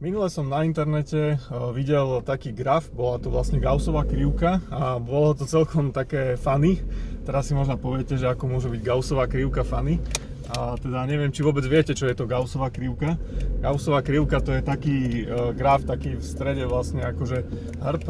Minule som na internete videl taký graf, bola to vlastne Gaussová krivka a bolo to celkom také funny. Teraz si možno poviete, že ako môže byť Gaussová krivka funny. A teda neviem, či vôbec viete, čo je to Gaussová krivka. Gaussová krivka to je taký graf, taký v strede vlastne akože hrb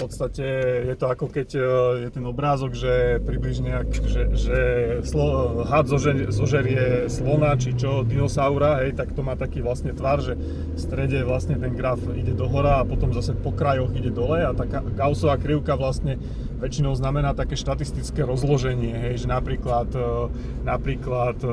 podstate je to ako keď e, je ten obrázok, že približne, že, že slo, had zožerie, zožerie slona či čo, dinosaura, hej, tak to má taký vlastne tvar, že v strede vlastne ten graf ide do hora a potom zase po krajoch ide dole a taká Gaussová krivka vlastne väčšinou znamená také štatistické rozloženie, hej, že napríklad, e, napríklad e,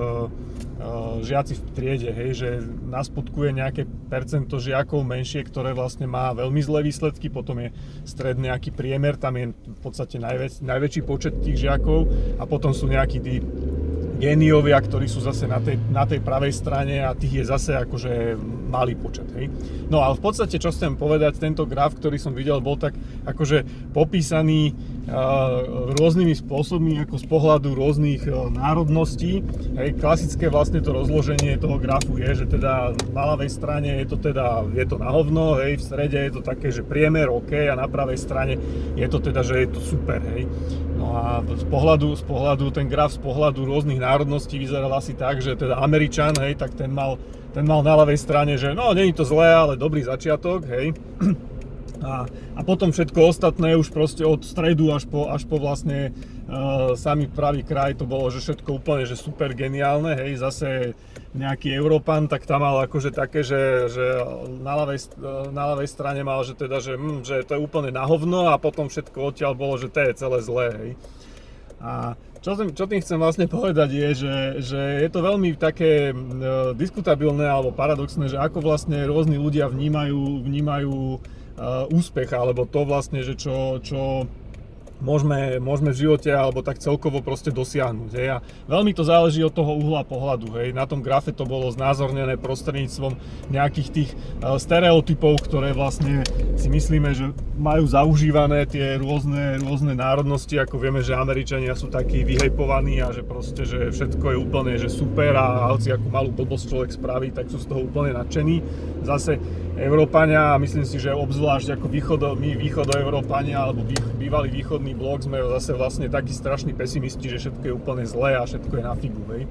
žiaci v triede, hej, že na spodku je nejaké percento žiakov menšie, ktoré vlastne má veľmi zlé výsledky, potom je stred nejaký priemer, tam je v podstate najväč, najväčší počet tých žiakov a potom sú nejakí tí géniovia, ktorí sú zase na tej, na tej pravej strane a tých je zase akože malý počet. Hej. No ale v podstate, čo chcem povedať, tento graf, ktorý som videl, bol tak akože popísaný uh, rôznymi spôsobmi, ako z pohľadu rôznych uh, národností. Hej. Klasické vlastne to rozloženie toho grafu je, že teda na ľavej strane je to teda, je to na hovno, hej, v strede je to také, že priemer OK a na pravej strane je to teda, že je to super. Hej. No a z pohľadu, z pohľadu, ten graf z pohľadu rôznych národností vyzeral asi tak, že teda Američan, hej, tak ten mal, ten mal na ľavej strane, že no, není to zlé, ale dobrý začiatok, hej. A, a potom všetko ostatné už proste od stredu až po, až po vlastne uh, samý pravý kraj to bolo, že všetko úplne, že super geniálne, hej, zase nejaký Európan, tak tam mal akože také, že, že na, ľavej, na ľavej strane mal, že teda, že, hm, že to je úplne na hovno a potom všetko odtiaľ bolo, že to je celé zlé, hej. A čo tým, čo tým chcem vlastne povedať je, že, že je to veľmi také e, diskutabilné alebo paradoxné, že ako vlastne rôzni ľudia vnímajú, vnímajú úspech alebo to vlastne, že čo, čo môžeme, môžeme v živote alebo tak celkovo proste dosiahnuť. Hej. A veľmi to záleží od toho uhla pohľadu. Hej. Na tom grafe to bolo znázornené prostredníctvom nejakých tých uh, stereotypov, ktoré vlastne si myslíme, že majú zaužívané tie rôzne, rôzne národnosti, ako vieme, že Američania sú takí vyhejpovaní a že proste, že všetko je úplne že super a hoci ako malú blbosť človek spraví, tak sú z toho úplne nadšení. Zase Európania a myslím si, že obzvlášť ako východo, my východoeurópania alebo bývalý východný blok sme zase vlastne takí strašní pesimisti, že všetko je úplne zlé a všetko je na figu, hej.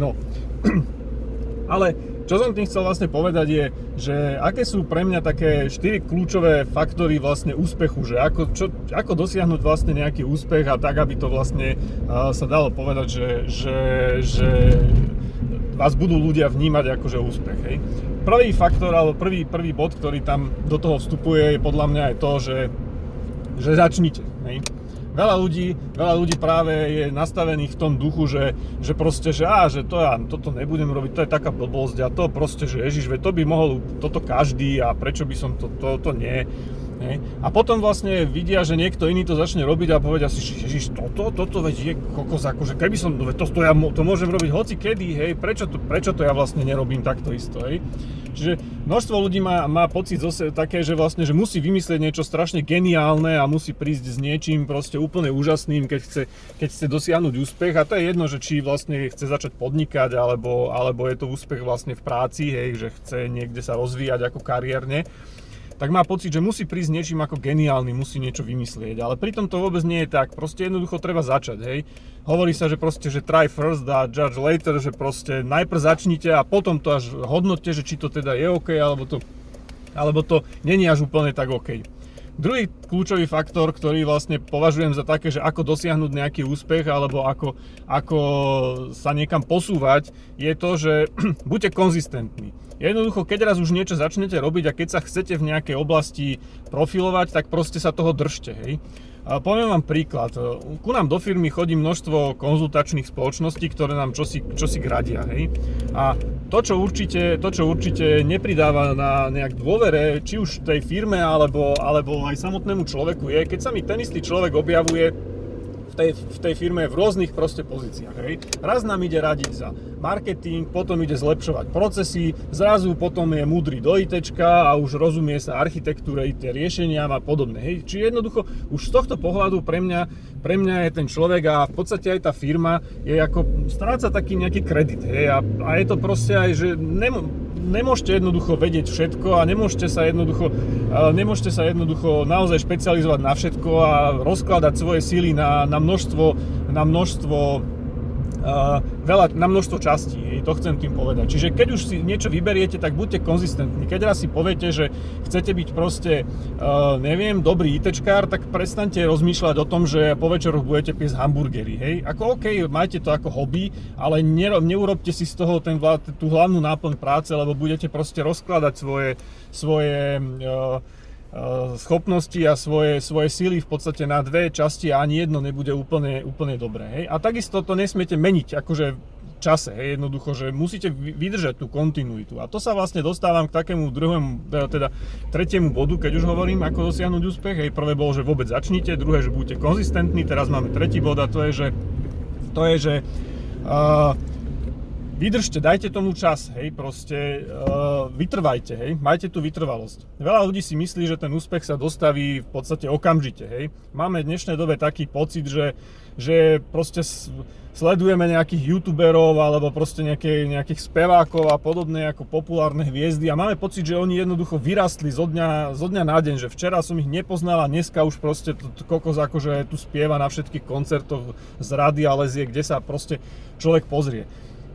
No, ale čo som tým chcel vlastne povedať je, že aké sú pre mňa také 4 kľúčové faktory vlastne úspechu, že ako, čo, ako dosiahnuť vlastne nejaký úspech a tak, aby to vlastne uh, sa dalo povedať, že, že, že vás budú ľudia vnímať ako že úspech. Hej prvý faktor, alebo prvý, prvý bod, ktorý tam do toho vstupuje, je podľa mňa aj to, že, že začnite. Hej. Veľa ľudí, veľa ľudí práve je nastavených v tom duchu, že, že proste, že á, že to ja toto nebudem robiť, to je taká blbosť a to proste, že ježiš, to by mohol toto každý a prečo by som to, to, to nie. Hej. A potom vlastne vidia, že niekto iný to začne robiť a povedia si, že toto, toto veď je kokos, akože keby som, to, to, ja, to môžem robiť hoci kedy, hej, prečo to, prečo to ja vlastne nerobím takto isto, hej. Čiže množstvo ľudí má, má pocit zase také, že vlastne, že musí vymyslieť niečo strašne geniálne a musí prísť s niečím proste úplne úžasným, keď chce, keď chce dosiahnuť úspech a to je jedno, že či vlastne chce začať podnikať alebo, alebo je to úspech vlastne v práci, hej, že chce niekde sa rozvíjať ako kariérne tak má pocit, že musí prísť niečím ako geniálny, musí niečo vymyslieť. Ale pritom to vôbec nie je tak. Proste jednoducho treba začať, hej. Hovorí sa, že proste, že try first a judge later, že proste najprv začnite a potom to až hodnote, že či to teda je OK, alebo to, alebo to není až úplne tak OK. Druhý kľúčový faktor, ktorý vlastne považujem za také, že ako dosiahnuť nejaký úspech alebo ako, ako sa niekam posúvať, je to, že buďte konzistentní. Jednoducho, keď raz už niečo začnete robiť a keď sa chcete v nejakej oblasti profilovať, tak proste sa toho držte, hej. A poviem vám príklad. Ku nám do firmy chodí množstvo konzultačných spoločností, ktoré nám čosi, čosi gradia. Hej? A to čo, určite, to, čo určite nepridáva na nejak dôvere, či už tej firme, alebo, alebo aj samotnému človeku je, keď sa mi ten istý človek objavuje tej, v tej firme v rôznych proste pozíciách. Hej. Raz nám ide radiť za marketing, potom ide zlepšovať procesy, zrazu potom je múdry do IT a už rozumie sa architektúre IT riešeniam a podobne. Hej. Čiže jednoducho už z tohto pohľadu pre mňa, pre mňa je ten človek a v podstate aj tá firma je ako, stráca taký nejaký kredit. Hej. A, a je to proste aj, že nem, nemôžete jednoducho vedieť všetko a nemôžete sa jednoducho, nemôžete sa jednoducho naozaj špecializovať na všetko a rozkladať svoje síly na, na množstvo, na množstvo veľa, na množstvo častí, to chcem tým povedať. Čiže keď už si niečo vyberiete, tak buďte konzistentní. Keď raz si poviete, že chcete byť proste, uh, neviem, dobrý ITčkár, tak prestante rozmýšľať o tom, že po večeroch budete piesť hamburgery, hej. Ako OK, majte to ako hobby, ale ne, neurobte si z toho ten, tú hlavnú náplň práce, lebo budete proste rozkladať svoje, svoje Eh, schopnosti a svoje, svoje síly v podstate na dve časti a ani jedno nebude úplne, úplne dobré. Hej? A takisto to nesmiete meniť, akože v čase, hej? jednoducho, že musíte vydržať tú kontinuitu. A to sa vlastne dostávam k takému druhému, eh, teda tretiemu bodu, keď už hovorím, ako dosiahnuť úspech. Hej, prvé bolo, že vôbec začnite, druhé, že buďte konzistentní, teraz máme tretí bod a to je, že, to je, že uh, vydržte, dajte tomu čas, hej, proste uh, vytrvajte, hej, majte tú vytrvalosť. Veľa ľudí si myslí, že ten úspech sa dostaví v podstate okamžite, hej. Máme v dnešnej dobe taký pocit, že, že proste sledujeme nejakých youtuberov alebo proste nejaké, nejakých spevákov a podobné ako populárne hviezdy a máme pocit, že oni jednoducho vyrastli zo dňa, zo dňa na deň, že včera som ich nepoznal a dneska už proste to, to kokos akože tu spieva na všetkých koncertoch z radia lezie, kde sa proste človek pozrie.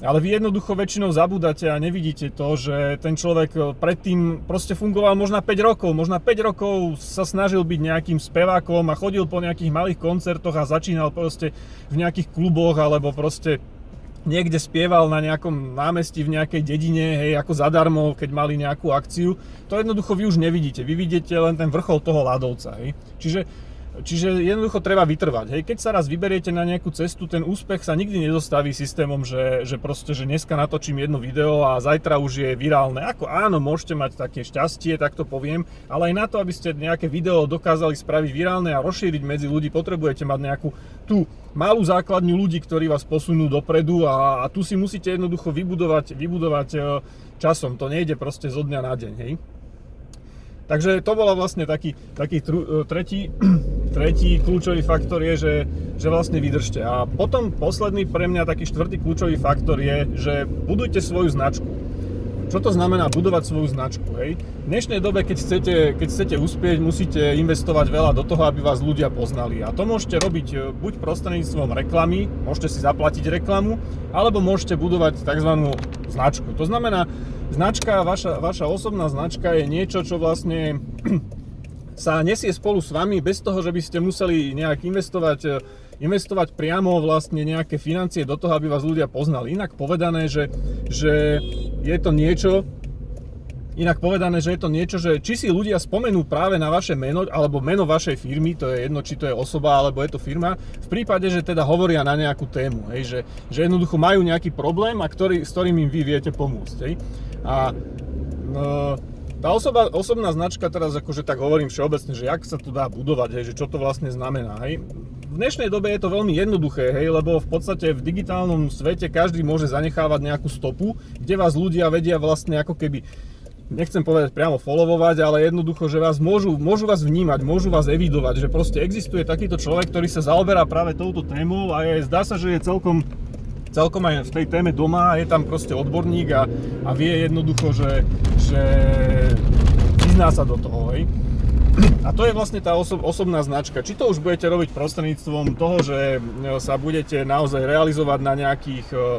Ale vy jednoducho väčšinou zabúdate a nevidíte to, že ten človek eh, predtým proste fungoval možno 5 rokov, možno 5 rokov sa snažil byť nejakým spevákom a chodil po nejakých malých koncertoch a začínal proste v nejakých kluboch alebo proste niekde spieval na nejakom námestí v nejakej dedine, hej, ako zadarmo, keď mali nejakú akciu. To jednoducho vy už nevidíte, vy vidíte len ten vrchol toho ľadovca, hej. Čiže Čiže jednoducho treba vytrvať. Hej. Keď sa raz vyberiete na nejakú cestu, ten úspech sa nikdy nedostaví systémom, že, že proste, že dneska natočím jedno video a zajtra už je virálne. Ako áno, môžete mať také šťastie, tak to poviem, ale aj na to, aby ste nejaké video dokázali spraviť virálne a rozšíriť medzi ľudí, potrebujete mať nejakú tú malú základňu ľudí, ktorí vás posunú dopredu a, a tu si musíte jednoducho vybudovať, vybudovať e, časom. To nejde proste zo dňa na deň. Hej. Takže to bola vlastne taký, taký tru, e, tretí, tretí kľúčový faktor je, že, že vlastne vydržte. A potom posledný pre mňa taký štvrtý kľúčový faktor je, že budujte svoju značku. Čo to znamená budovať svoju značku? Hej? V dnešnej dobe, keď chcete, keď chcete uspieť, musíte investovať veľa do toho, aby vás ľudia poznali. A to môžete robiť e, buď prostredníctvom reklamy, môžete si zaplatiť reklamu, alebo môžete budovať tzv. značku. To znamená, značka, vaša, vaša osobná značka je niečo, čo vlastne sa nesie spolu s vami bez toho, že by ste museli nejak investovať, eh, investovať priamo vlastne nejaké financie do toho, aby vás ľudia poznali. Inak povedané, že, že je to niečo, Inak povedané, že je to niečo, že či si ľudia spomenú práve na vaše meno, alebo meno vašej firmy, to je jedno, či to je osoba, alebo je to firma, v prípade, že teda hovoria na nejakú tému, hej, že, že jednoducho majú nejaký problém, a ktorý, s ktorým im vy viete pomôcť. Hej. A no, tá osoba, osobná značka, teraz akože tak hovorím všeobecne, že jak sa to dá budovať, hej, že čo to vlastne znamená. Hej. V dnešnej dobe je to veľmi jednoduché, hej, lebo v podstate v digitálnom svete každý môže zanechávať nejakú stopu, kde vás ľudia vedia vlastne ako keby nechcem povedať priamo followovať, ale jednoducho, že vás môžu, môžu vás vnímať, môžu vás evidovať, že proste existuje takýto človek, ktorý sa zaoberá práve touto témou a je, zdá sa, že je celkom celkom aj v tej téme doma, je tam proste odborník a, a vie jednoducho, že, že vyzná sa do toho, hej. A to je vlastne tá oso- osobná značka. Či to už budete robiť prostredníctvom toho, že e, sa budete naozaj realizovať na nejakých e,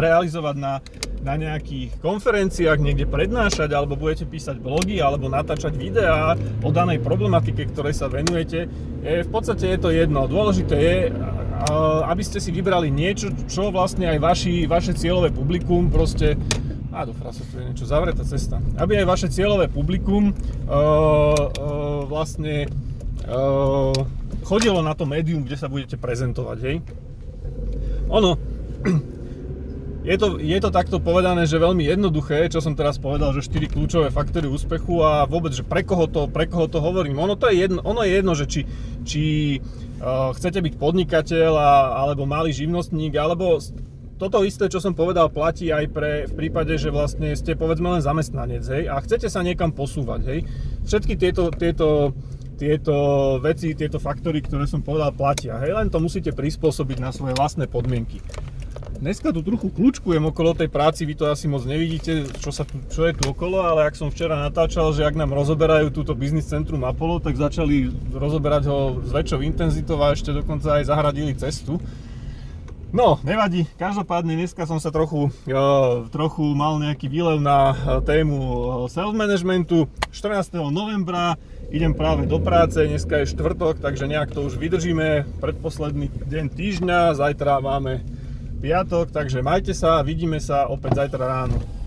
realizovať na, na nejakých konferenciách, niekde prednášať, alebo budete písať blogy, alebo natáčať videá o danej problematike, ktorej sa venujete. Je, v podstate je to jedno. Dôležité je, aby ste si vybrali niečo, čo vlastne aj vaši, vaše cieľové publikum proste a do frasu, tu je niečo zavretá cesta. Aby aj vaše cieľové publikum uh, uh, vlastne uh, chodilo na to médium, kde sa budete prezentovať, hej. Ono, je to, je to takto povedané, že veľmi jednoduché, čo som teraz povedal, že 4 kľúčové faktory úspechu a vôbec, že pre koho to, pre koho to hovorím. Ono, to je jedno, ono je jedno, že či, či uh, chcete byť podnikateľ a, alebo malý živnostník, alebo toto isté, čo som povedal, platí aj pre, v prípade, že vlastne ste povedzme len zamestnanec, hej, a chcete sa niekam posúvať, hej. Všetky tieto, tieto, tieto veci, tieto faktory, ktoré som povedal, platia, hej, len to musíte prispôsobiť na svoje vlastné podmienky. Dneska tu trochu kľúčkujem okolo tej práci, vy to asi moc nevidíte, čo, sa tu, čo je tu okolo, ale ak som včera natáčal, že ak nám rozoberajú túto biznis centrum Apollo, tak začali rozoberať ho s väčšou intenzitou a ešte dokonca aj zahradili cestu. No, nevadí, každopádne dneska som sa trochu, uh, trochu mal nejaký výlev na tému self-managementu. 14. novembra idem práve do práce, dneska je štvrtok, takže nejak to už vydržíme. Predposledný deň týždňa, zajtra máme piatok, takže majte sa, vidíme sa opäť zajtra ráno.